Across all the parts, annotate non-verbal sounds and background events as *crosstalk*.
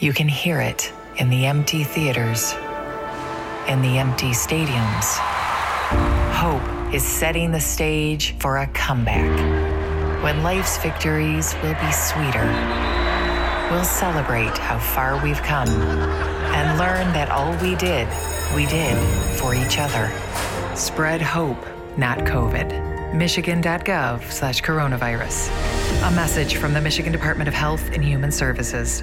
You can hear it in the empty theaters, in the empty stadiums. Hope is setting the stage for a comeback. When life's victories will be sweeter, we'll celebrate how far we've come and learn that all we did, we did for each other. Spread hope, not COVID. Michigan.gov slash coronavirus. A message from the Michigan Department of Health and Human Services.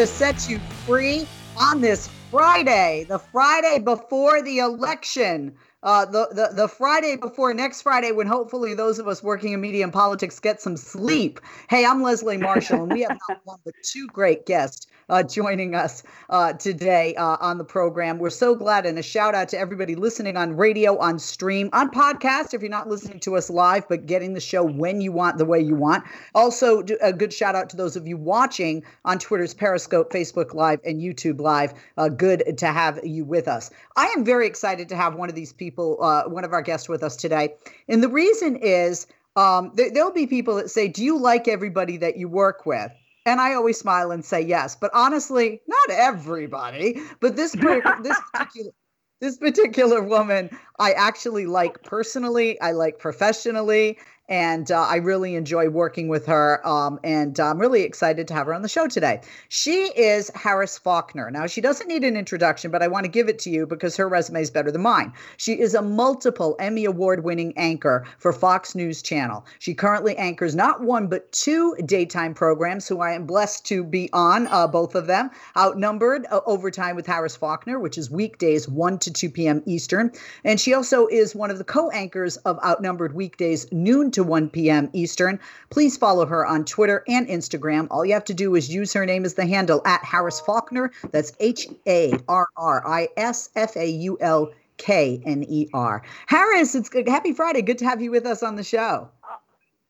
To set you free on this Friday, the Friday before the election. Uh, the, the the Friday before next Friday, when hopefully those of us working in media and politics get some sleep. Hey, I'm Leslie Marshall, and we have not *laughs* one but two great guests uh, joining us uh, today uh, on the program. We're so glad, and a shout out to everybody listening on radio, on stream, on podcast. If you're not listening to us live, but getting the show when you want, the way you want. Also, a good shout out to those of you watching on Twitter's Periscope, Facebook Live, and YouTube Live. Uh, good to have you with us. I am very excited to have one of these people, uh, one of our guests with us today. And the reason is um, there, there'll be people that say, Do you like everybody that you work with? And I always smile and say yes. But honestly, not everybody. But this, this *laughs* particular. This particular woman, I actually like personally. I like professionally, and uh, I really enjoy working with her. Um, and I'm really excited to have her on the show today. She is Harris Faulkner. Now, she doesn't need an introduction, but I want to give it to you because her resume is better than mine. She is a multiple Emmy Award winning anchor for Fox News Channel. She currently anchors not one, but two daytime programs, who I am blessed to be on, uh, both of them. Outnumbered uh, Overtime with Harris Faulkner, which is weekdays 1 to 2 p.m. Eastern. And she also is one of the co anchors of Outnumbered Weekdays, noon to 1 p.m. Eastern. Please follow her on Twitter and Instagram. All you have to do is use her name as the handle at Harris Faulkner. That's H A R R I S F A U L K N E R. Harris, it's good. Happy Friday. Good to have you with us on the show.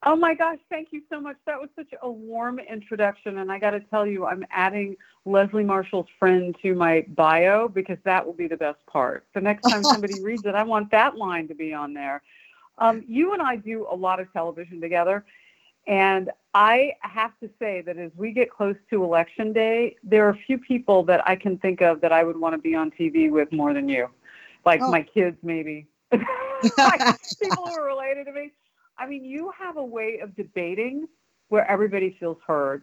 Oh my gosh, thank you so much. That was such a warm introduction. And I got to tell you, I'm adding Leslie Marshall's friend to my bio because that will be the best part. The next time somebody *laughs* reads it, I want that line to be on there. Um, you and I do a lot of television together. And I have to say that as we get close to election day, there are a few people that I can think of that I would want to be on TV with more than you. Like Oh. my kids, maybe. *laughs* *laughs* like people who are related to me. I mean, you have a way of debating where everybody feels heard.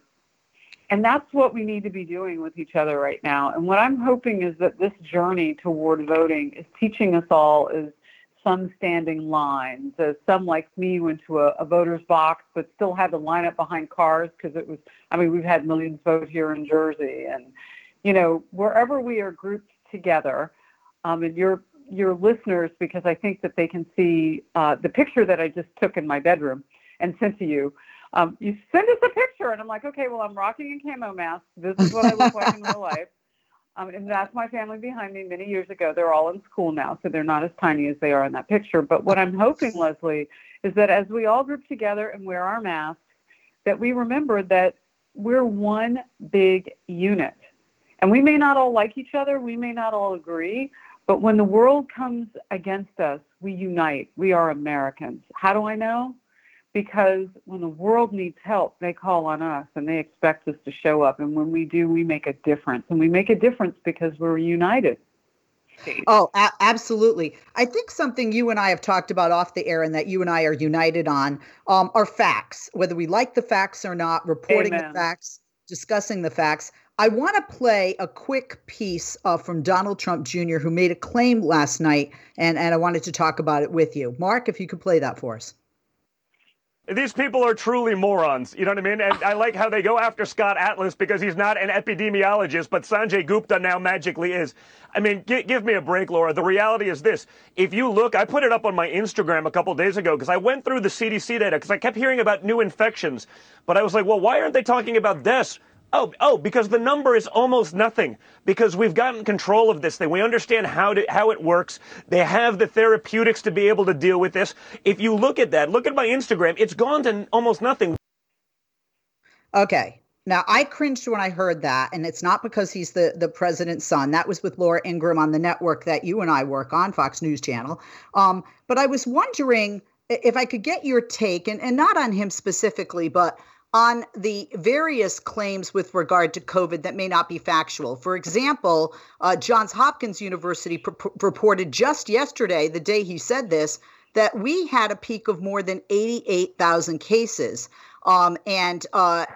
And that's what we need to be doing with each other right now. And what I'm hoping is that this journey toward voting is teaching us all as some standing lines, as some like me went to a, a voter's box but still had to line up behind cars because it was, I mean, we've had millions vote here in Jersey. And, you know, wherever we are grouped together, um, and your your listeners, because I think that they can see uh, the picture that I just took in my bedroom and sent to you. Um, you send us a picture, and I'm like, okay, well, I'm rocking a camo mask. This is what I look like in real *laughs* life. Um, and that's my family behind me many years ago. They're all in school now, so they're not as tiny as they are in that picture. But what I'm hoping, Leslie, is that as we all group together and wear our masks, that we remember that we're one big unit. And we may not all like each other, we may not all agree, but when the world comes against us, we unite. We are Americans. How do I know? Because when the world needs help, they call on us and they expect us to show up. And when we do, we make a difference. And we make a difference because we're united. Oh, a- absolutely. I think something you and I have talked about off the air and that you and I are united on um, are facts, whether we like the facts or not, reporting Amen. the facts, discussing the facts. I want to play a quick piece uh, from Donald Trump Jr., who made a claim last night, and, and I wanted to talk about it with you. Mark, if you could play that for us. These people are truly morons. You know what I mean? And I like how they go after Scott Atlas because he's not an epidemiologist, but Sanjay Gupta now magically is. I mean, g- give me a break, Laura. The reality is this. If you look, I put it up on my Instagram a couple days ago because I went through the CDC data because I kept hearing about new infections. But I was like, well, why aren't they talking about deaths? Oh, oh, because the number is almost nothing. Because we've gotten control of this thing. We understand how to, how it works. They have the therapeutics to be able to deal with this. If you look at that, look at my Instagram. It's gone to almost nothing. Okay. Now I cringed when I heard that, and it's not because he's the the president's son. That was with Laura Ingraham on the network that you and I work on, Fox News Channel. Um, but I was wondering if I could get your take, and, and not on him specifically, but on the various claims with regard to COVID that may not be factual. For example, uh, Johns Hopkins University pr- reported just yesterday, the day he said this, that we had a peak of more than 88,000 cases. Um, and uh,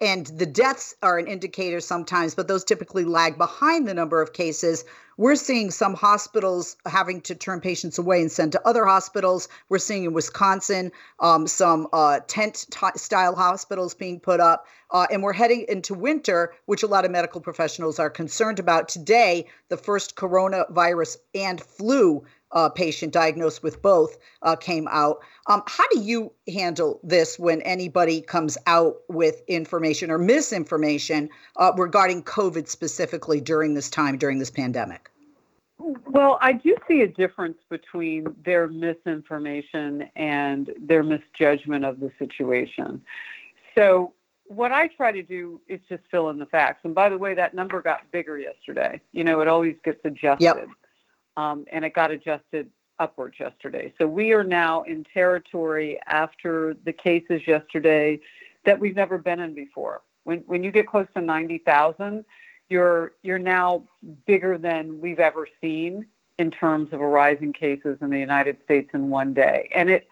and the deaths are an indicator sometimes, but those typically lag behind the number of cases. We're seeing some hospitals having to turn patients away and send to other hospitals. We're seeing in Wisconsin um, some uh, tent t- style hospitals being put up. Uh, and we're heading into winter, which a lot of medical professionals are concerned about. Today, the first coronavirus and flu uh, patient diagnosed with both uh, came out. Um, how do you handle this when anybody comes out with information or misinformation uh, regarding COVID specifically during this time, during this pandemic? Well, I do see a difference between their misinformation and their misjudgment of the situation. So, what I try to do is just fill in the facts. And by the way, that number got bigger yesterday. You know, it always gets adjusted. Yep Um, and it got adjusted upwards yesterday. So we are now in territory after the cases yesterday that we've never been in before. When when you get close to 90,000, you're you're now bigger than we've ever seen in terms of a rise in cases in the United States in one day. And it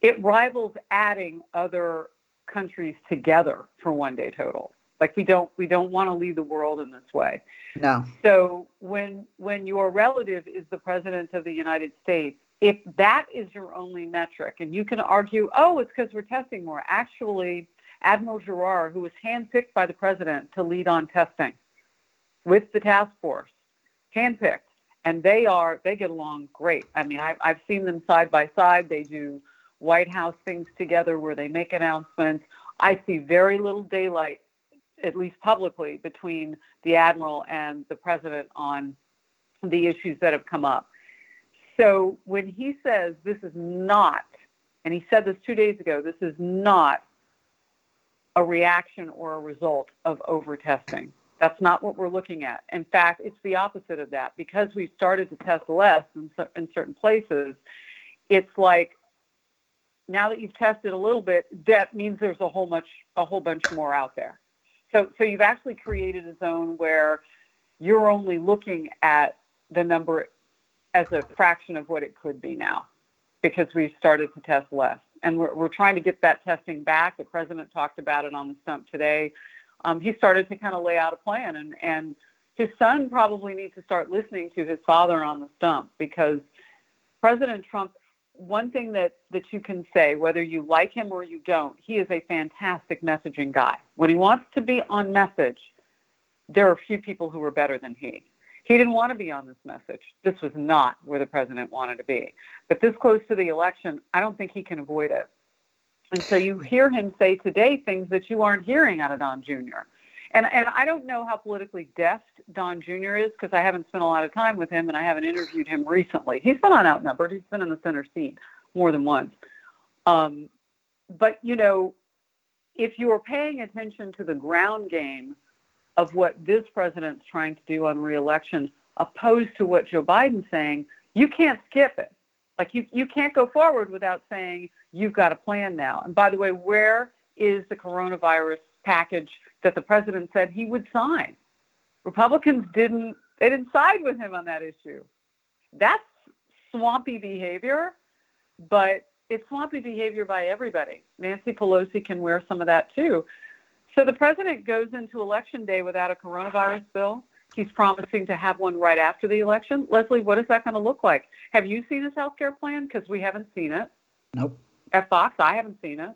it rivals adding other countries together for one day total. Like we don't we don't want to lead the world in this way. No. So when when your relative is the president of the United States, if that is your only metric, and you can argue, oh, it's because we're testing more. Actually, Admiral Giroir, who was handpicked by the president to lead on testing with the task force, handpicked, and they are they get along great. I mean, I've I've seen them side by side. They do White House things together where they make announcements. I see very little daylight at least publicly, between the admiral and the president on the issues that have come up. So when he says this is not, and he said this two days ago, this is not a reaction or a result of overtesting. That's not what we're looking at. In fact, it's the opposite of that. Because we've started to test less in, in certain places, it's like now that you've tested a little bit, that means there's a whole much a whole bunch more out there. So, so you've actually created a zone where you're only looking at the number as a fraction of what it could be now because we've started to test less. And we're, we're trying to get that testing back. The president talked about it on the stump today. Um, he started to kind of lay out a plan, and, and his son probably needs to start listening to his father on the stump because President Trump one thing that, that you can say, whether you like him or you don't, he is a fantastic messaging guy. When he wants to be on message, there are few people who are better than he. He didn't want to be on this message. This was not where the president wanted to be. But this close to the election, I don't think he can avoid it. And so you hear him say today things that you aren't hearing out of Don Jr. And and I don't know how politically deft Don Jr. is because I haven't spent a lot of time with him and I haven't interviewed him recently. He's been on Outnumbered. He's been in the center seat more than once. Um, but you know, if you are paying attention to the ground game of what this president's trying to do on reelection, opposed to what Joe Biden's saying, you can't skip it. Like you, you can't go forward without saying you've got a plan now. And by the way, where is the coronavirus package that the president said he would sign. Republicans didn't they didn't side with him on that issue. That's swampy behavior, but it's swampy behavior by everybody. Nancy Pelosi can wear some of that too. So the president goes into election day without a coronavirus bill. He's promising to have one right after the election. Leslie, what is that going to look like? Have you seen his health care plan? Because we haven't seen it. Nope. at Fox. I haven't seen it.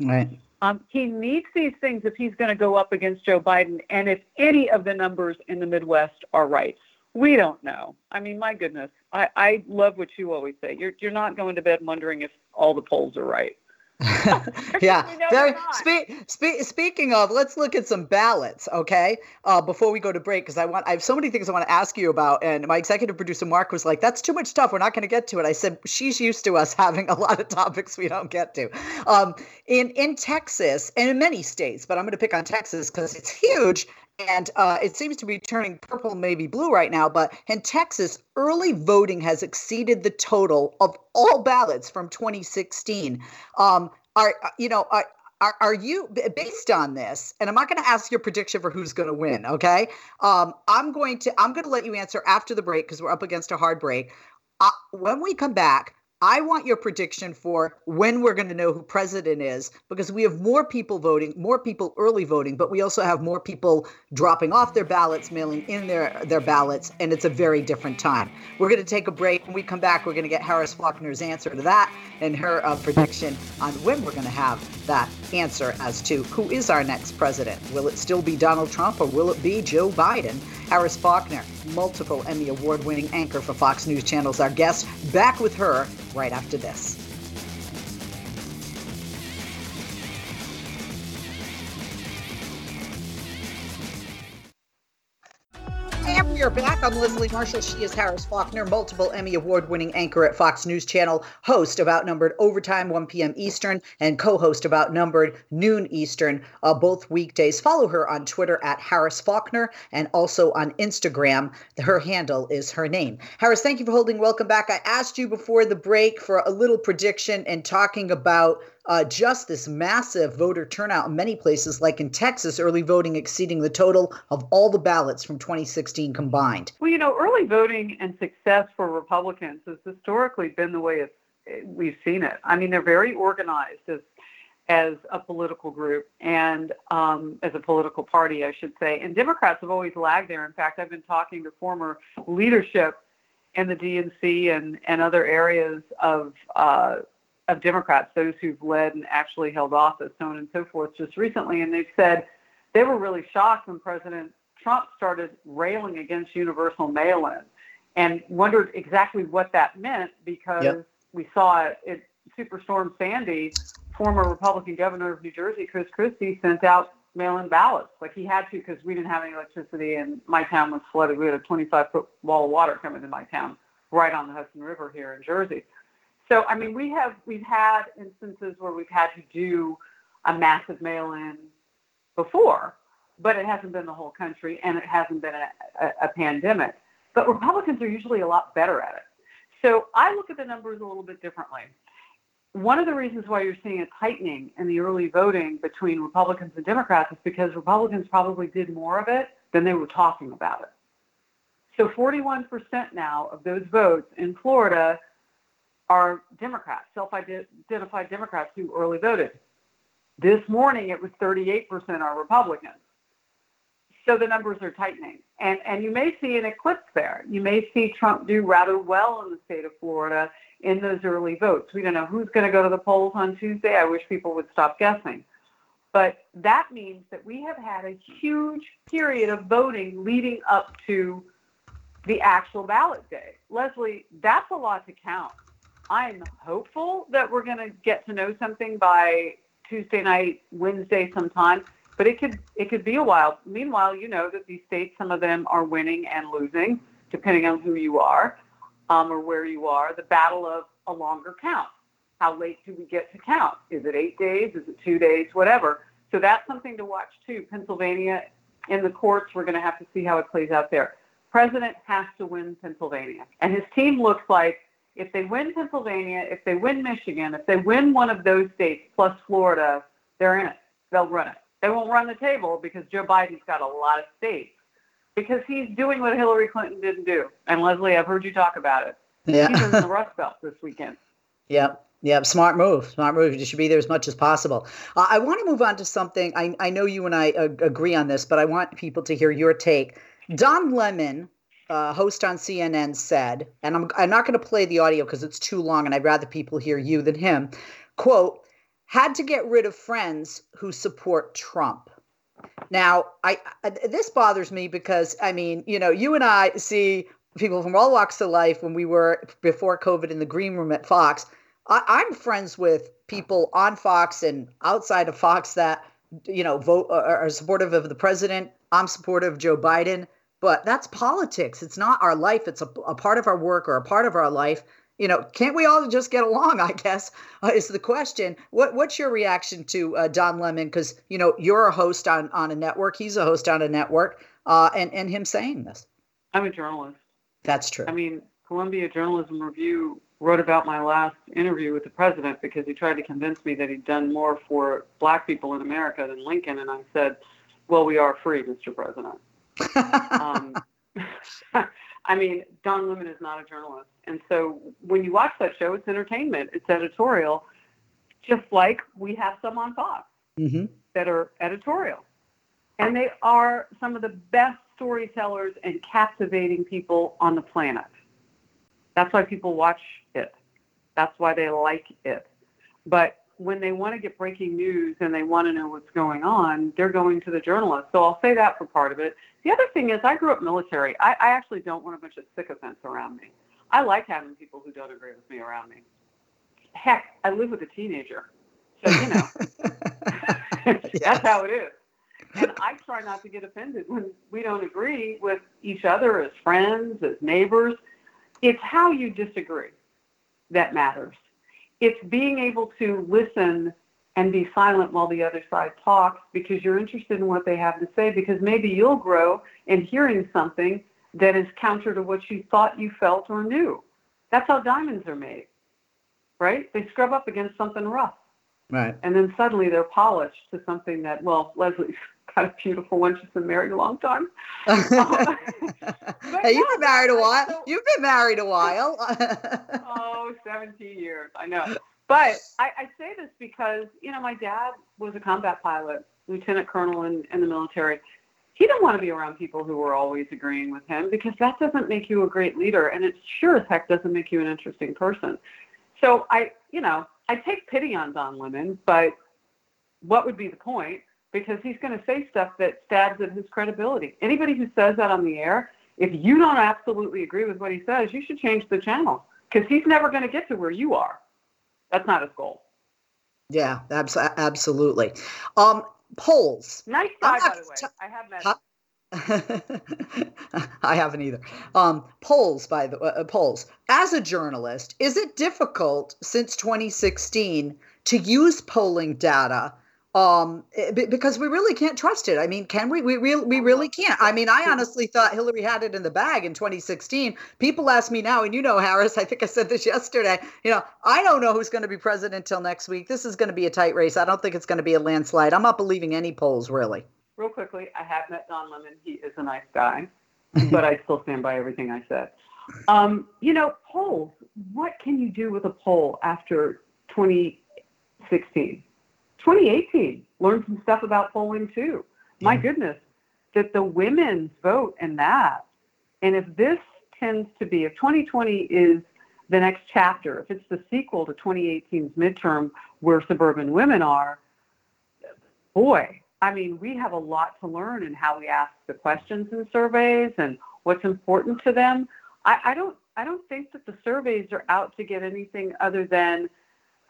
Right. Um, he needs these things if he's going to go up against Joe Biden, and if any of the numbers in the Midwest are right. We don't know. I mean, my goodness, I, I love what you always say. You're you're not going to bed wondering if all the polls are right. *laughs* yeah. Very, spe- spe- speaking of, let's look at some ballots, okay? Uh, before we go to break, because I want I have so many things I want to ask you about. And my executive producer Mark was like, "That's too much stuff. We're not going to get to it." I said, "She's used to us *laughs* having a lot of topics we don't get to." Um, in in Texas and in many states, but I'm going to pick on Texas because it's huge and uh, it seems to be turning purple, maybe blue right now. But in Texas, early voting has exceeded the total of all ballots from 2016. Um, are uh, you know? Are, are, are you based on this? And I'm not going to ask your prediction for who's going to win. Okay, um, I'm going to I'm going to let you answer after the break because we're up against a hard break. Uh, when we come back, I want your prediction for when we're going to know who president is because we have more people voting, more people early voting, but we also have more people dropping off their ballots, mailing in their, their ballots, and it's a very different time. We're going to take a break. When we come back, we're going to get Harris Faulkner's answer to that and her uh, prediction on when we're going to have that answer as to who is our next president. Will it still be Donald Trump or will it be Joe Biden? Harris Faulkner, multiple Emmy Award winning anchor for Fox News Channel's our guest. Back with her right after this. Are back. I'm Leslie Marshall. She is Harris Faulkner, multiple Emmy Award winning anchor at Fox News Channel, host of Outnumbered Overtime, 1 p.m. Eastern, and co host of Outnumbered noon Eastern, uh, both weekdays. Follow her on Twitter at Harris Faulkner and also on Instagram. Her handle is her name. Harris, thank you for holding. Welcome back. I asked you before the break for a little prediction and talking about uh, just this massive voter turnout in many places, like in Texas, early voting exceeding the total of all the ballots from 2016 combined. Well, you know, early voting and success for Republicans has historically been the way it's, we've seen it. I mean, they're very organized as as a political group and um, as a political party, I should say. And Democrats have always lagged there. In fact, I've been talking to former leadership in the DNC and, and other areas of uh, of Democrats, those who've led and actually held office, so on and so forth, just recently, and they've said they were really shocked when President Trump started railing against universal mail-in, and wondered exactly what that meant because yep. we saw it at Superstorm Sandy. Former Republican governor of New Jersey, Chris Christie, sent out mail-in ballots like he had to because we didn't have any electricity and my town was flooded. We had a 25-foot wall of water coming to my town right on the Hudson River here in Jersey. So I mean, we have we've had instances where we've had to do a massive mail-in before, but it hasn't been the whole country and it hasn't been a, a, a pandemic. But Republicans are usually a lot better at it. So I look at the numbers a little bit differently. One of the reasons why you're seeing a tightening in the early voting between Republicans and Democrats is because Republicans probably did more of it than they were talking about it. So 41% now of those votes in Florida are Democrats, self-identified Democrats who early voted. This morning it was 38% are Republicans. So the numbers are tightening. And, and you may see an eclipse there. You may see Trump do rather well in the state of Florida in those early votes. We don't know who's going to go to the polls on Tuesday. I wish people would stop guessing. But that means that we have had a huge period of voting leading up to the actual ballot day. Leslie, that's a lot to count. I'm hopeful that we're going to get to know something by Tuesday night, Wednesday sometime, but it could it could be a while. Meanwhile, you know that these states, some of them are winning and losing, depending on who you are um, or where you are. The battle of a longer count. How late do we get to count? Is it eight days? Is it two days? Whatever. So that's something to watch too. Pennsylvania in the courts, we're going to have to see how it plays out there. President has to win Pennsylvania, and his team looks like if they win Pennsylvania, if they win Michigan, if they win one of those states plus Florida, they're in it. They'll run it. They won't run the table because Joe Biden's got a lot of states because he's doing what Hillary Clinton didn't do. And Leslie, I've heard you talk about it. Yeah. He's in the Rust Belt this weekend. Yep. Yep, smart move. Smart move. You should be there as much as possible. Uh, I want to move on to something. I, I know you and I uh, agree on this, but I want people to hear your take. Don Lemon uh, host on CNN said, and I'm, I'm not going to play the audio because it's too long and I'd rather people hear you than him, quote, had to get rid of friends who support Trump. Now, I, I this bothers me because I mean, you know, you and I see people from all walks of life when we were before COVID in the green room at Fox. I, am friends with people on Fox and outside of Fox that you know vote uh, are supportive of the president. I'm supportive of Joe Biden, but that's politics. It's not our life. It's a, a part of our work or a part of our life. You know, can't we all just get along? *laughs* I guess uh, is the question. What What's your reaction to uh, Don Lemon? Because you know you're a host on on a network. He's a host on a network, uh, and and him saying this. I'm a journalist. That's true. I mean, Columbia Journalism Review wrote about my last interview with the president because he tried to convince me that he'd done more for black people in America than Lincoln, and I said, "Well, we are free, Mr. President." Um, *laughs* *laughs* I mean, Don Lemon is not a journalist, and so when you watch that show, it's entertainment, it's editorial, just like we have some on Fox mm-hmm. that are editorial, and they are some of the best storytellers and captivating people on the planet. That's why people watch it. That's why they like it. But when they want to get breaking news and they want to know what's going on, they're going to the journalist. So I'll say that for part of it. The other thing is, I grew up military. I, I actually don't want a bunch of sycophants around me. I like having people who don't agree with me around me. Heck, I live with a teenager. So, you know, *laughs* that's how it is. And I try not to get offended when we don't agree with each other as friends, as neighbors it's how you disagree that matters. It's being able to listen and be silent while the other side talks because you're interested in what they have to say because maybe you'll grow in hearing something that is counter to what you thought you felt or knew. That's how diamonds are made, right? They scrub up against something rough. Right. And then suddenly they're polished to something that, well, Leslie's kind of beautiful one. She's been married a long time. *laughs* Uh, *laughs* hey, you've been married a while. You've been married a while. oh, 17 years. I know. But I, I say this because, you know, my dad was a combat pilot, lieutenant colonel in, in the military. He didn't want to be around people who were always agreeing with him because that doesn't make you a great leader. And it sure as heck doesn't make you an interesting person. So I, you know, I take pity on Don Lemon, but what would be the point? Because he's going to say stuff that stabs at his credibility. Anybody who says that on the air, if you don't absolutely agree with what he says, you should change the channel because he's never going to get to where you are. That's not his goal. Yeah, abs- absolutely. Um, polls. Nice guy, by the way. T- I have met. Huh? *laughs* I haven't either. Um, polls, by the uh, polls. As a journalist, is it difficult since 2016 to use polling data? Um, eh, because we really can't trust it. I mean, can we? We really, we really can't. I mean, I honestly thought Hillary had it in the bag in 2016. People ask me now, and you know, Harris, *laughs* I think I said this yesterday. You know, I don't know who's going to be president until next week. This is going to be a tight race. I don't think it's going to be a landslide. I'm not believing any polls really real quickly, I have met Don Lemon. He is a nice guy, but I still stand by everything I said. Um, you know, polls. What can you do with a poll after 2016? 2018, learned some stuff about polling too. My goodness, that the women's vote in that, and if this tends to be, if 2020 is the next chapter, if it's the sequel to 2018's midterm where suburban women are, boy, I mean, we have a lot to learn in how we ask the questions in surveys and what's important to them. I, I don't I don't think that the surveys are out to get anything other than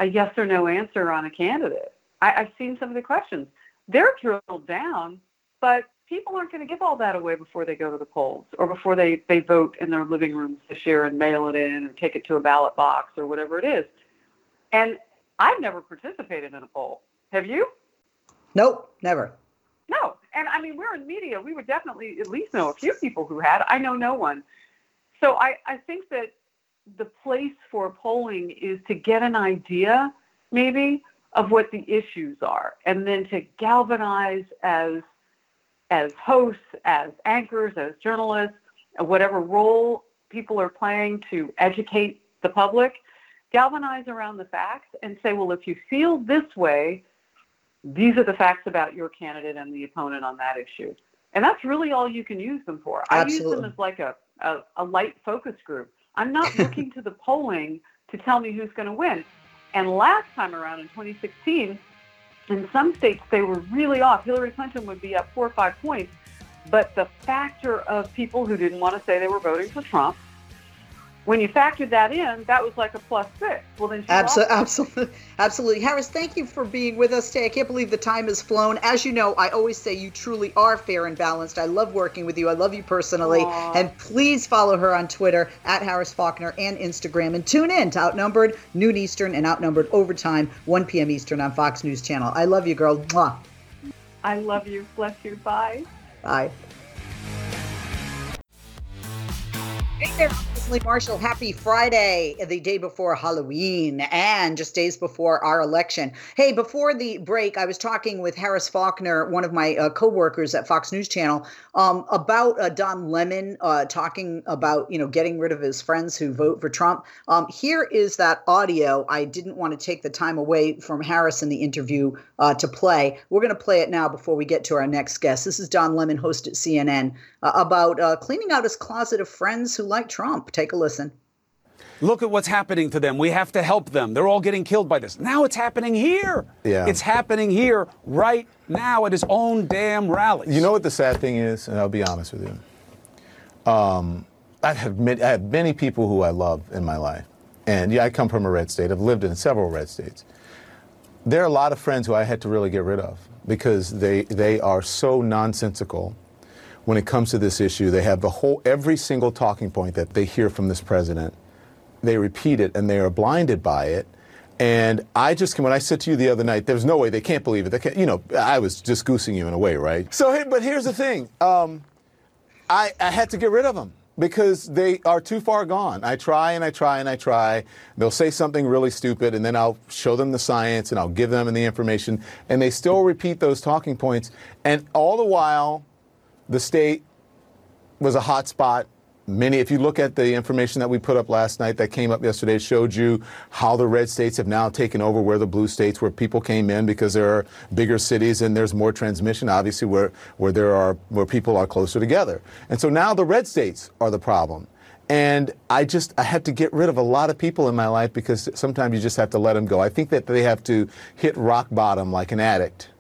a yes or no answer on a candidate. I, I've seen some of the questions. They're drilled down, but people aren't going to give all that away before they go to the polls or before they, they vote in their living rooms this year and mail it in or take it to a ballot box or whatever it is. And I've never participated in a poll. Have you? Nope, never. No, and I mean we're in media. We would definitely at least know a few people who had. I know no one. So I, I think that the place for polling is to get an idea, maybe, of what the issues are, and then to galvanize as as hosts, as anchors, as journalists, whatever role people are playing to educate the public, galvanize around the facts and say, well, if you feel this way, these are the facts about your candidate and the opponent on that issue. And that's really all you can use them for. Absolutely. I use them as like a, a, a light focus group. I'm not looking to the polling to tell me who's going to win. And last time around in 2016, in some states they were really off. Hillary Clinton would be up four or five points, but the factor of people who didn't want to say they were voting for Trump when you factored that in, that was like a plus six. Well, then absolutely, absolutely, absolutely. Harris, thank you for being with us today. I can't believe the time has flown. As you know, I always say you truly are fair and balanced. I love working with you. I love you personally. Aww. And please follow her on Twitter at Harris Faulkner and Instagram. And tune in to Outnumbered, noon Eastern, and Outnumbered Overtime, 1 p.m. Eastern on Fox News Channel. I love you, girl. Mwah. I love you. Bless you. Bye. Bye. Hey there. Leslie Marshall, happy Friday, the day before Halloween and just days before our election. Hey, before the break, I was talking with Harris Faulkner, one of my uh, co-workers at Fox News Channel, um, about uh, Don Lemon uh, talking about, you know, getting rid of his friends who vote for Trump. Um, here is that audio. I didn't want to take the time away from Harris in the interview uh, to play. We're going to play it now before we get to our next guest. This is Don Lemon, host at CNN, uh, about uh, cleaning out his closet of friends who like Trump. Take a listen. Look at what's happening to them. We have to help them. They're all getting killed by this. Now it's happening here. Yeah. It's happening here right now at his own damn rallies. You know what the sad thing is? And I'll be honest with you. Um, I have, many, I have many people who I love in my life. And yeah, I come from a red state. I've lived in several red states. There are a lot of friends who I had to really get rid of because they, they are so nonsensical when it comes to this issue. They have the whole, every single talking point that they hear from this president, they repeat it and they are blinded by it. And I just, when I said to you the other night, there's no way they can't believe it. They can't, you know, I was just goosing you in a way, right? So, but here's the thing. Um, I, I had to get rid of them because they are too far gone. I try and I try and I try. They'll say something really stupid, and then I'll show them the science and I'll give them the information, and they still repeat those talking points. And all the while, the state was a hot spot. Many, if you look at the information that we put up last night that came up yesterday, showed you how the red states have now taken over where the blue states, where people came in because there are bigger cities and there's more transmission, obviously, where, where there are where people are closer together. And so now the red states are the problem. And I just I had to get rid of a lot of people in my life because sometimes you just have to let them go. I think that they have to hit rock bottom like an addict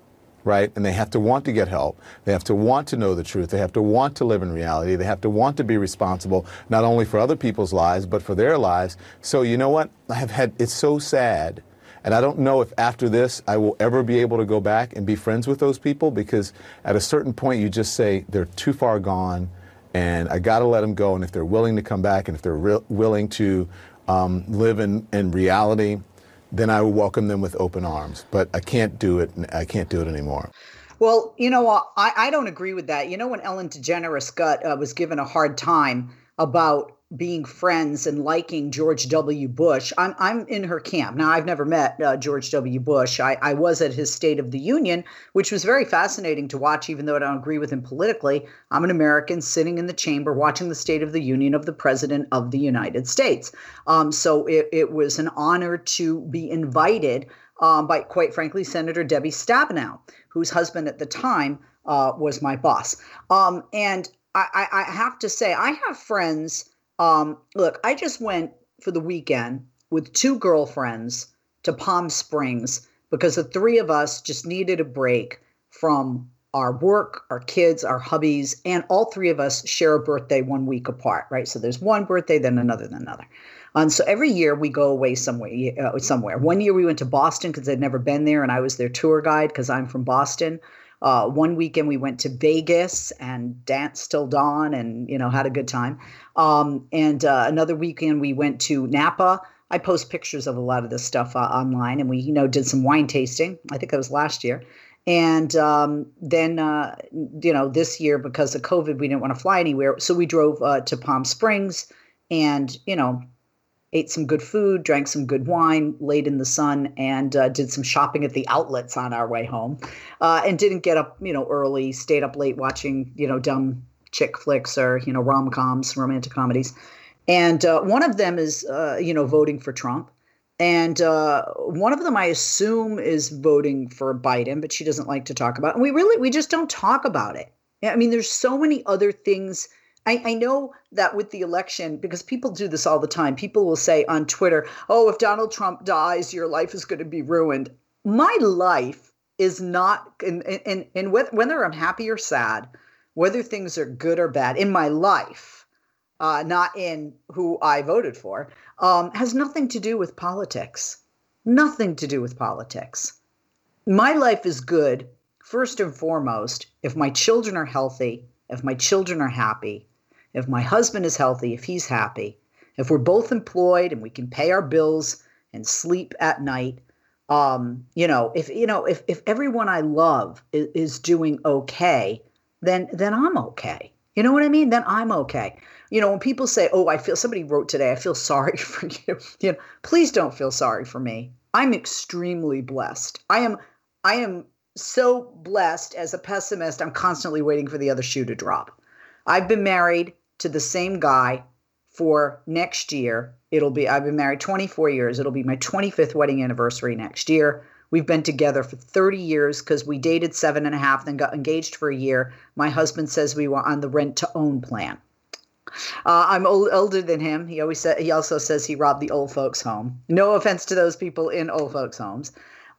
right? And they have to want to get help. They have to want to know the truth. They have to want to live in reality. They have to want to be responsible, not only for other people's lives, but for their lives. So, you know what? I have had, it's so sad. And I don't know if after this I will ever be able to go back and be friends with those people because at a certain point you just say they're too far gone and I got to let them go. And if they're willing to come back and if they're re- willing to um, live in, in reality, then I would welcome them with open arms. But I can't do it. I can't do it anymore. Well, you know, I, I don't agree with that. You know, when Ellen DeGeneres got uh, was given a hard time about being friends and liking George W. Bush. I'm I'm in her camp. Now I've never met uh, George W. Bush. I, I was at his State of the Union, which was very fascinating to watch, even though I don't agree with him politically. I'm an American sitting in the chamber watching the State of the Union of the President of the United States. Um, so it, it was an honor to be invited um, by, quite frankly, Senator Debbie Stabenow, whose husband at the time uh, was my boss. Um, and I, I, I have to say, I have friends um, look, I just went for the weekend with two girlfriends to Palm Springs because the three of us just needed a break from our work, our kids, our hubbies, and all three of us share a birthday one week apart, right? So there's one birthday, then another, then another. And so every year we go away somewhere. Uh, somewhere. One year we went to Boston because I'd never been there, and I was their tour guide because I'm from Boston. Uh, one weekend we went to Vegas and danced till dawn and you know had a good time. Um, and uh, another weekend we went to Napa. I post pictures of a lot of this stuff uh, online, and we you know did some wine tasting. I think that was last year. And um, then, uh, you know, this year because of COVID, we didn't want to fly anywhere, so we drove uh, to Palm Springs, and you know, ate some good food, drank some good wine, laid in the sun, and uh, did some shopping at the outlets on our way home. Uh, and didn't get up, you know, early. Stayed up late watching, you know, dumb chick flicks or you know rom coms, romantic comedies. And uh, one of them is, uh, you know, voting for Trump. And uh, one of them, I assume, is voting for Biden, but she doesn't like to talk about. It. And we really, we just don't talk about it. I mean, there's so many other things I, I know that with the election, because people do this all the time, people will say on Twitter, oh, if Donald Trump dies, your life is going to be ruined. My life is not, and, and, and whether I'm happy or sad, whether things are good or bad in my life, uh, not in who I voted for, um, has nothing to do with politics. Nothing to do with politics. My life is good, first and foremost, if my children are healthy, if my children are happy, if my husband is healthy, if he's happy, if we're both employed and we can pay our bills and sleep at night, um, you know, if you know, if if everyone I love is, is doing okay, then then I'm okay. You know what I mean? Then I'm okay. You know, when people say, "Oh, I feel," somebody wrote today, "I feel *laughs* sorry for you." You know, please don't feel sorry for me. I'm extremely blessed. I am. I am so blessed. As a pessimist, I'm constantly waiting for the other shoe to drop. I've been married to the same guy for next year. It'll be, I've been married 24 years. It'll be my 25th wedding anniversary next year. We've been together for 30 years because we dated seven and a half, then got engaged for a year. My husband says we were on the rent to own plan. Uh, I'm old, older than him. He always said, he also says he robbed the old folks' home. No offense to those people in old folks' homes.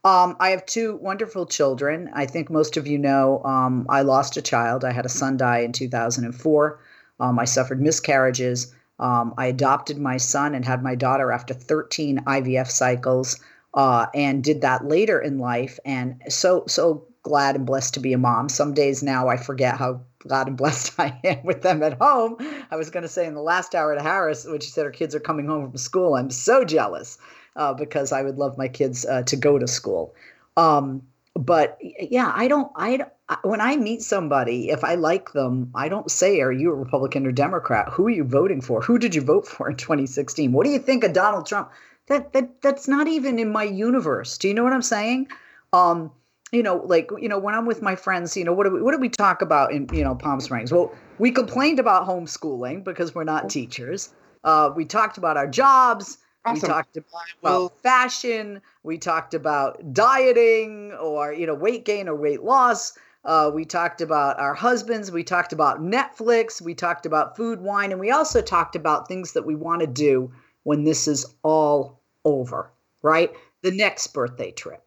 Um, I have two wonderful children. I think most of you know um, I lost a child. I had a son die in 2004. Um, I suffered miscarriages. Um, I adopted my son and had my daughter after 13 IVF cycles, uh, and did that later in life. And so so glad and blessed to be a mom. Some days now I forget how glad and *laughs* blessed I am with them at home. I was going to say in the last hour to Harris, when she said her kids are coming home from school, I'm so jealous uh, because I would love my kids uh, to go to school. Um, but yeah, I don't, I when I meet somebody, if I like them, I don't say, "Are you a Republican or Democrat? Who are you voting for? Who did you vote *laughs* for in 2016? What do you think of Donald Trump?" That that that's not even in my universe. Do you know what I'm saying? Um, you know, like you know, when I'm with my friends, you know, what do we what do we talk about in you know Palm Springs? Well, we complained about homeschooling because we're not teachers. Uh, we talked about our jobs. Awesome. We talked about well, fashion. We talked about dieting or you know weight gain or weight loss. Uh, we talked about our husbands. We talked about Netflix. We talked about food, wine, and we also talked about things that we want to do when this is all over. Right, the next birthday trip.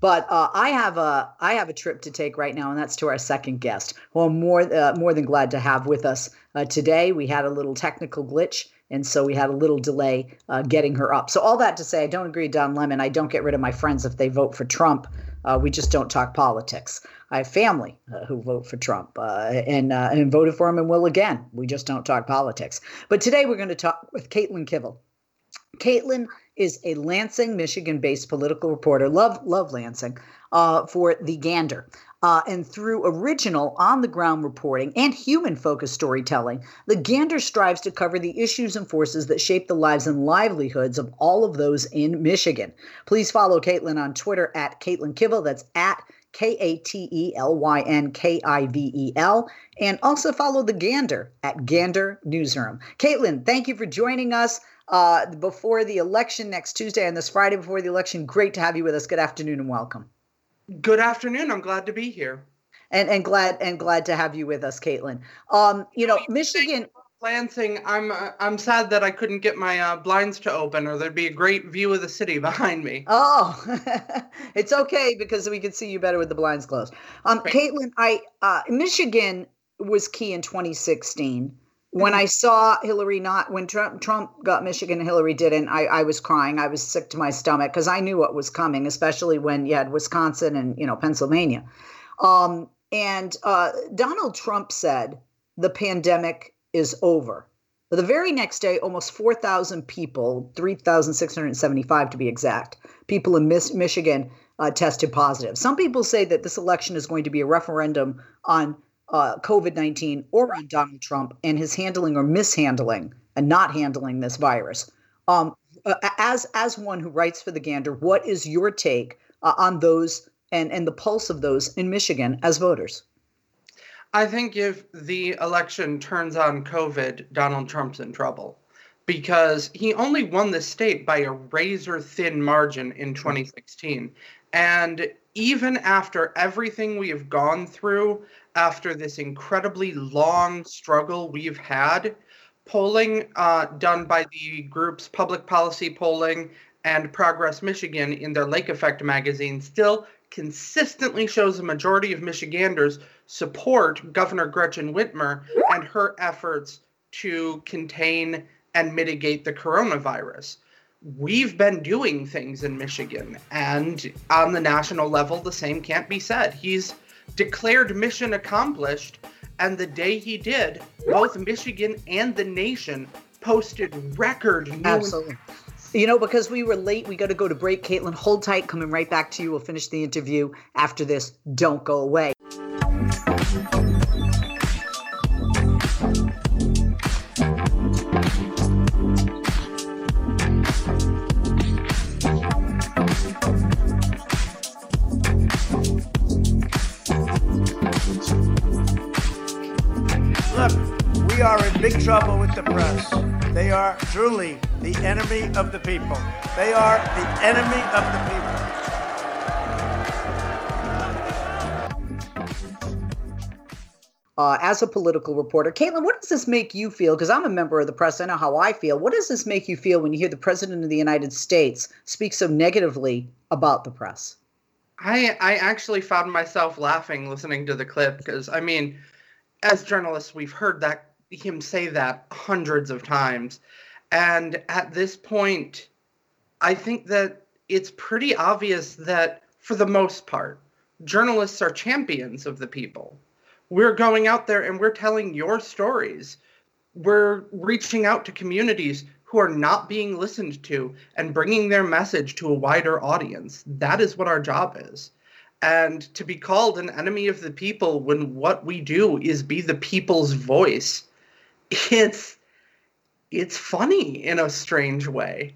But uh, I have a I have a trip to take right now, and that's to our second guest. Well, more uh, more than glad to have with us uh, today. We had a little technical glitch and so we had a little delay uh, getting her up. So all that to say, I don't agree, Don Lemon. I don't get rid of my friends if they vote for Trump. Uh, we just don't talk politics. I have family uh, who vote for Trump uh, and uh, and voted for him and will again. We just don't talk politics. But today we're going to talk with Katelyn Kivel. Katelyn is a Lansing, Michigan-based political reporter. Love love Lansing uh, for the Gander. Uh, and through original on the ground reporting and human focused storytelling, the Gander strives to cover the issues and forces that shape the lives and livelihoods of all of those in Michigan. Please follow Katelyn on Twitter at Katelyn Kivel. That's at K A T E L Y N K I V E L. And also follow the Gander at Gander Newsroom. Katelyn, thank you for joining us uh, before the election next Tuesday and this Friday before the election. Great to have you with us. Good afternoon and welcome. Good afternoon. I'm glad to be here. And and glad and glad to have you with us, Katelyn. Um, you know, Michigan. Lansing, I'm uh, I'm sad that I couldn't get my uh, blinds to open, or there'd be a great view of the city *laughs* behind me. Oh, *laughs* it's okay because we can see you better with the blinds closed. Um, right. Katelyn, I uh, Michigan was key in 2016 when I saw Hillary not when Trump Trump got Michigan and Hillary didn't, I, I was crying. I was sick to my stomach because I knew what was coming, especially when you had Wisconsin and you know Pennsylvania. Um, and uh, Donald Trump said the pandemic is over. But the very next day, almost 4,000 people, 3,675 to be exact, people in Miss, Michigan uh, tested positive. Some people say that this election is going to be a referendum on uh, COVID 19 or on Donald Trump and his handling or mishandling and not handling this virus. Um, uh, as as one who writes for the Gander, what is your take uh, on those and and the pulse of those in Michigan as voters? I think if the election turns on COVID, Donald Trump's in trouble because he only won the state by a razor thin margin in 2016. And even after everything we have gone through after this incredibly long struggle we've had. Polling uh, done by the groups Public Policy Polling and Progress Michigan in their Lake Effect magazine still consistently shows a majority of Michiganders support Governor Gretchen Whitmer and her efforts to contain and mitigate the coronavirus. We've been doing things in Michigan, and on the national level, the same can't be said. He's declared mission accomplished, and the day he did, both Michigan and the nation posted record new Absolutely. You know, because we were late, we got to go to break. Katelyn, hold tight. Coming right back to you. We'll finish the interview after this. Don't go away. Trouble with the press. They are truly the enemy of the people. They are the enemy of the people. Uh, as a political reporter, Katelyn, what does this make you feel? Because I'm a member of the press, I know how I feel. What does this make you feel when you hear the president of the United States speak so negatively about the press? I I actually found myself laughing listening to the clip because I mean, as journalists, we've heard that him say that hundreds of times, and at this point, I think that it's pretty obvious that for the most part, journalists are champions of the people. We're going out there and we're telling your stories. We're reaching out to communities who are not being listened to and bringing their message to a wider audience. That is what our job is. And to be called an enemy of the people when what we do is be the people's voice, it's it's funny in a strange way.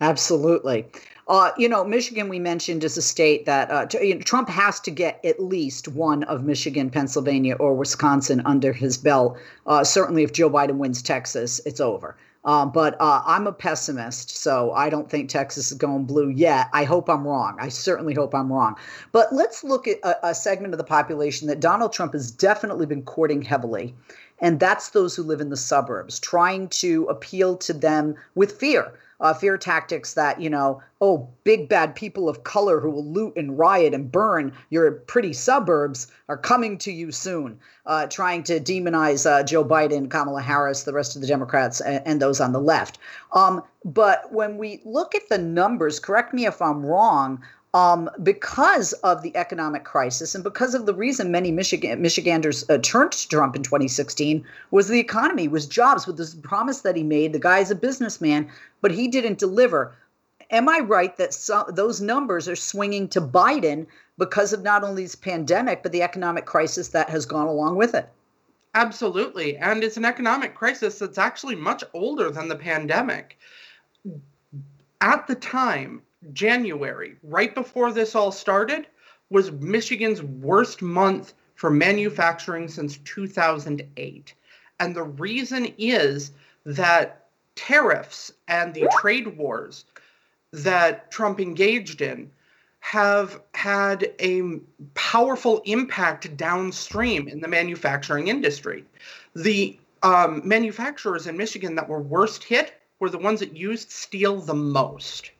Absolutely. Uh, you know, Michigan, we mentioned, is a state that uh, t- you know, Trump has to get at least one of Michigan, Pennsylvania, or Wisconsin under his belt. Uh, certainly, if Joe Biden wins Texas, it's over. Uh, but uh, I'm a pessimist, so I don't think Texas is going blue yet. I hope I'm wrong. I certainly hope I'm wrong. But let's look at a, a segment of the population that Donald Trump has definitely been courting heavily, and that's those who live in the suburbs, trying to appeal to them with fear uh, fear tactics that, you know, oh, big bad people of color who will loot and riot and burn your pretty suburbs are coming to you soon, uh, trying to demonize uh, Joe Biden, Kamala Harris, the rest of the Democrats, and, and those on the left. Um, but when we look at the numbers, correct me if I'm wrong, um, because of the economic crisis and because of the reason many Michigan Michiganders uh, turned to Trump in 2016 was the economy, was jobs, with this promise that he made. The guy's a businessman, but he didn't deliver. Am I right that those numbers are swinging to Biden because of not only this pandemic but the economic crisis that has gone along with it? Absolutely, and it's an economic crisis that's actually much older than the pandemic. At the time, January, right before this all started, was Michigan's worst month for manufacturing since 2008. And the reason is that tariffs and the trade wars that Trump engaged in have had a powerful impact downstream in the manufacturing industry. The um, manufacturers in Michigan that were worst hit were the ones that used steel the most.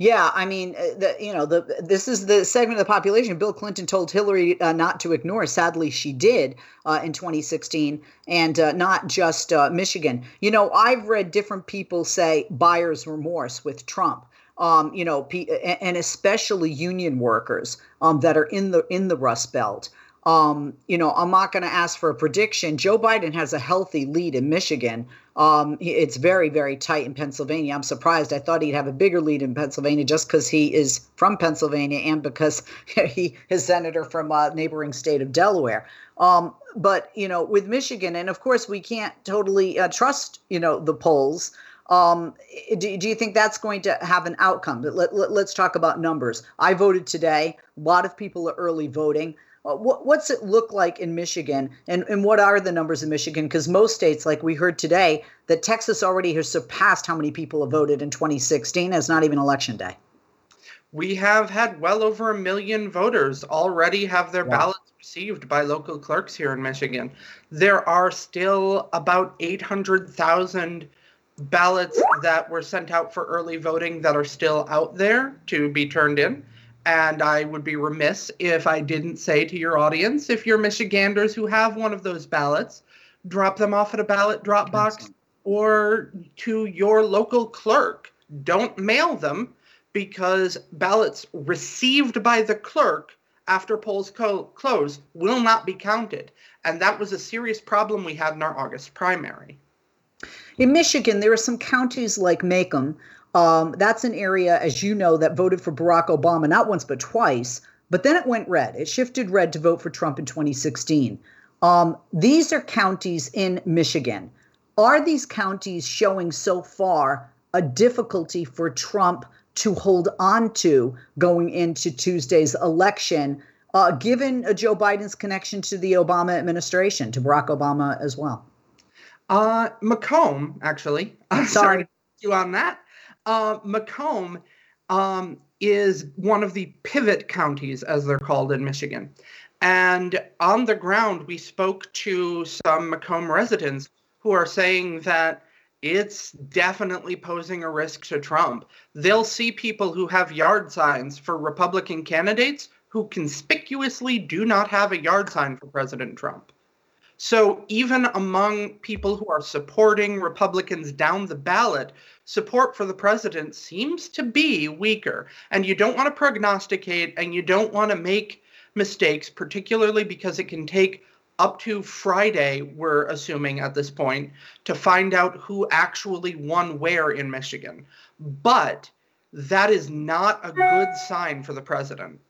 Yeah, I mean, uh, the, you know, the this is the segment of the population Bill Clinton told Hillary uh, not to ignore. Sadly, she did uh, in 2016, and uh, not just uh, Michigan. You know, I've read different people say buyer's remorse with Trump. Um, you know, and especially union workers um, that are in the in the Rust Belt. Um, you know, I'm not going to ask for a prediction. Joe Biden has a healthy lead in Michigan. Um, it's very, very tight in Pennsylvania. I'm surprised. I thought he'd have a bigger lead in Pennsylvania just because he is from Pennsylvania and because *laughs* he is senator from a neighboring state of Delaware. Um, but you know, with Michigan, and of course, we can't totally uh, trust you know the polls. Um, do, do, you think that's going to have an outcome? Let, let, let's talk about numbers. I voted today. A lot of people are early voting. Uh, what, what's it look like in Michigan, and, and what are the numbers in Michigan? Because most states, like we heard today, that Texas already has surpassed how many people have voted in 2016 as not even election day. we have had well over a million voters already have their ballots received by local clerks here in Michigan. There are still about 800,000 ballots that were sent out for early voting that are still out there to be turned in. And I would be remiss if I didn't say to your audience if you're Michiganders who have one of those ballots, drop them off at a ballot drop box or to your local clerk. Don't mail them because ballots received by the clerk after polls co- close will not be counted. And that was a serious problem we had in our August primary. In Michigan, there are some counties like Macomb. Um, that's an area, as you know, that voted for Barack Obama not once but twice. But then it went red. It shifted red to vote for Trump in 2016. Um, these are counties in Michigan. Are these counties showing so far a difficulty for Trump to hold on to going into Tuesday's election, uh, given uh, Joe Biden's connection to the Obama administration, to Barack Obama as well? Uh, Macomb, actually. *laughs* I'm Sorry. sorry you on that. Uh, Macomb um, is one of the pivot counties, as they're called in Michigan. And on the ground, we spoke to some Macomb residents who are saying that it's definitely posing a risk to Trump. They'll see people who have yard signs for Republican candidates who conspicuously do not have a yard sign for President Trump. So even among people who are supporting Republicans down the ballot, support for the president seems to be weaker. And you don't want to prognosticate and you don't want to make mistakes, particularly because it can take up to Friday, we're assuming at this point, to find out who actually won where in Michigan. But that is not a good sign for the president.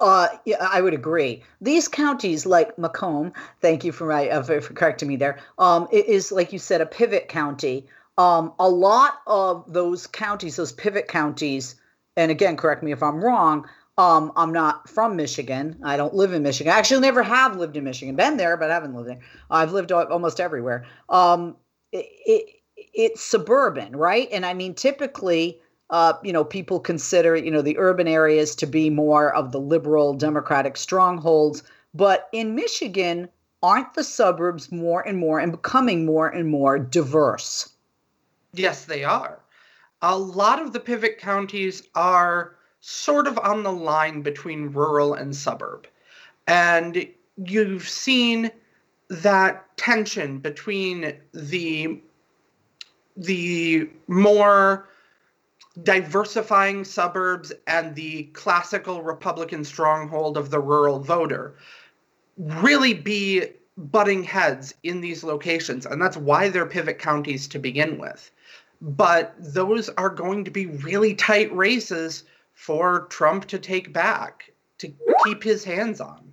Uh, yeah, I would agree. These counties, like Macomb, thank you for my uh, for, correcting me there. Um, like you said, a pivot county. Um, a lot of those counties, those pivot counties, and again, correct me if I'm wrong. Um, I'm not from Michigan. I don't live in Michigan. I actually never have lived in Michigan. Been there, but I haven't lived there. I've lived almost everywhere. Um, it, it, it's suburban, right? And I mean, typically, uh, you know, people consider, you know, the urban areas to be more of the liberal Democratic strongholds. But in Michigan, aren't the suburbs more and more and becoming more and more diverse? Yes, they are. A lot of the pivot counties are sort of on the line between rural and suburb. And you've seen that tension between the the more diversifying suburbs and the classical Republican stronghold of the rural voter really be butting heads in these locations. And that's why they're pivot counties to begin with. But those are going to be really tight races for Trump to take back, to keep his hands on.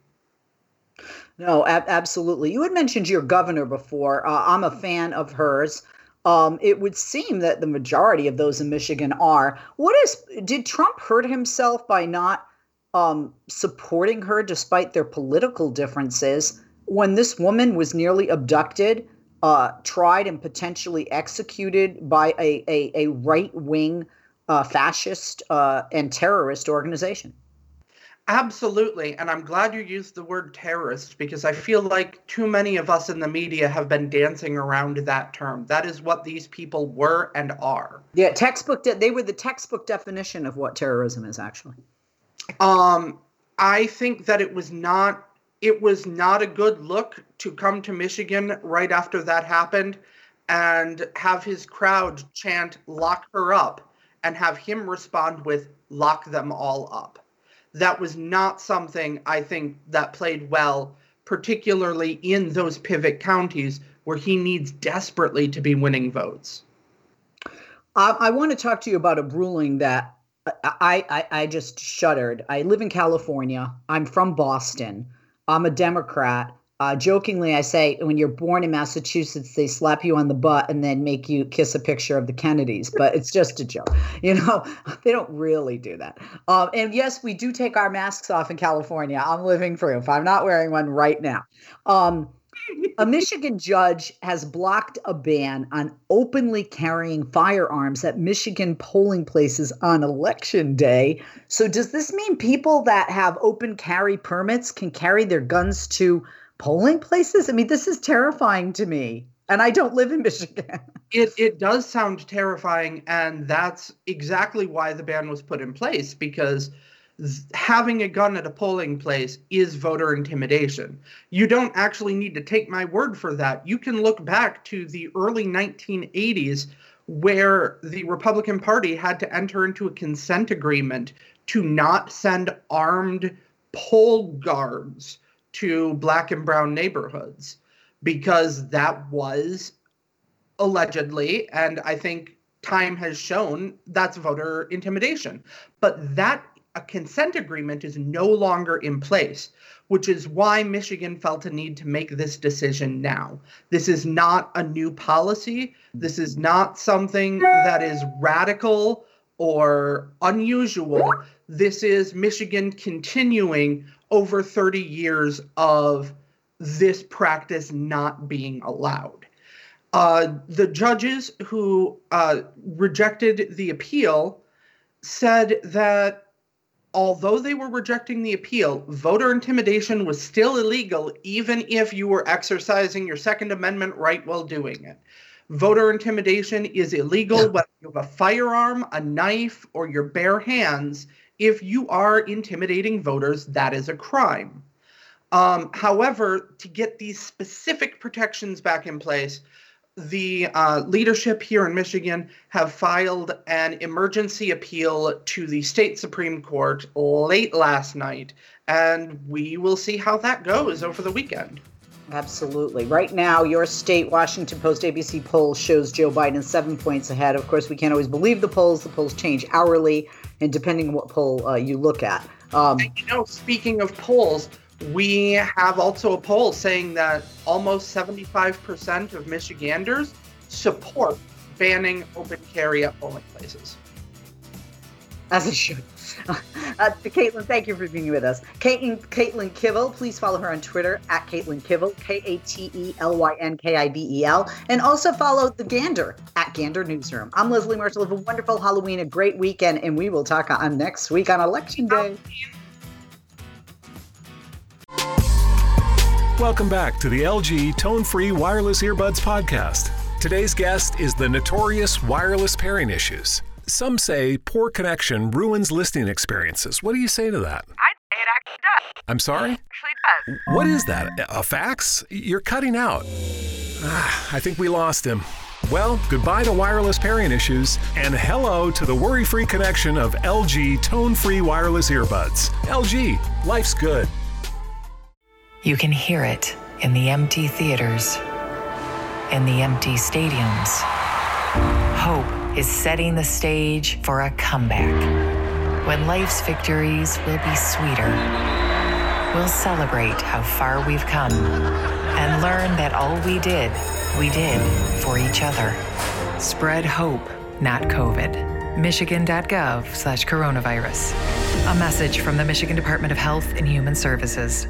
No, ab- absolutely. You had mentioned your governor before. Uh, I'm a fan of hers. Um, it would seem that the majority of those in Michigan are. What is? Did Trump hurt himself by not um, supporting her despite their political differences when this woman was nearly abducted, uh, tried, and potentially executed by a a, a right wing uh, fascist uh, and terrorist organization? Absolutely. And I'm glad you used the word terrorist because I feel like too many of us in the media have been dancing around that term. That is what these people were and are. Yeah, textbook. De- they were the textbook definition of what terrorism is, actually. Um, I think that it was not it was not a good look to come to Michigan right after that happened and have his crowd chant lock her up and have him respond with lock them all up. That was not something I think that played well, particularly in those pivot counties where he needs desperately to be winning votes. I, I want to talk to you about a ruling that I, I, I just shuddered. I live in California. I'm from Boston. I'm a Democrat. Uh, jokingly, I say when you're born in Massachusetts, they slap you on the butt and then make you kiss a picture of the Kennedys. But it's just a joke. *laughs* You know, *laughs* they don't really do that. Um, and yes, we do take our masks off in California. I'm living proof. I'm not wearing one right now. Um, a Michigan judge has blocked a ban on openly carrying firearms at Michigan polling places on election day. So, does this mean people that have open carry permits can carry their guns to polling places? I mean, this is terrifying to me. And I don't live in Michigan. *laughs* It it does sound terrifying, and that's exactly why the ban was put in place because having a gun at a polling place is voter intimidation. You don't actually need to take my word for that. You can look back to the early 1980s where the Republican Party had to enter into a consent agreement to not send armed poll guards to black and brown neighborhoods because that was allegedly, and I think time has shown that's voter intimidation. But that a consent agreement is no longer in place, which is why Michigan felt a need to make this decision now. This is not a new policy. This is not something that is radical or unusual. This is Michigan continuing over 30 years of this practice not being allowed. Uh, the judges who uh, rejected the appeal said that although they were rejecting the appeal, voter intimidation was still illegal, even if you were exercising your Second Amendment right while doing it. Voter intimidation is illegal whether you have a firearm, a knife, or your bare hands. If you are intimidating voters, that is a crime. Um, however, to get these specific protections back in place, the uh, leadership here in Michigan have filed an emergency appeal to the state Supreme Court late last night, and we will see how that goes over the weekend. Absolutely. Right now, your state Washington Post ABC poll shows Joe Biden seven points ahead. Of course, we can't always believe the polls. The polls change hourly, and depending on what poll uh, you look at. Um, you know, speaking of polls, we have also a poll saying that almost 75% of Michiganders support banning open carry at polling places. As it should. *laughs* Uh, Katelyn, thank you for being with us. Katelyn, Katelyn Kivel, please follow her on Twitter at Katelyn Kivel, K A T E L Y N K I B E L, and also follow the Gander at Gander Newsroom. I'm Leslie Marshall. Have a wonderful Halloween, a great weekend, and we will talk on next week on Election Day. Welcome back to the LG Tone Free Wireless Earbuds Podcast. Today's guest is the notorious wireless pairing issues. Some say poor connection ruins listening experiences. What do you say to that? I'd say it actually does. I'm sorry? It actually does. What is that? A fax? You're cutting out. Ah, I think we lost him. Well, goodbye to wireless pairing issues, and hello to the worry free connection of LG tone free wireless earbuds. LG, life's good. You can hear it in the empty theaters, in the empty stadiums. Hope is setting the stage for a comeback. When life's victories will be sweeter, we'll celebrate how far we've come and learn that all we did, we did for each other. Spread hope, not COVID. Michigan.gov slash coronavirus. A message from the Michigan Department of Health and Human Services.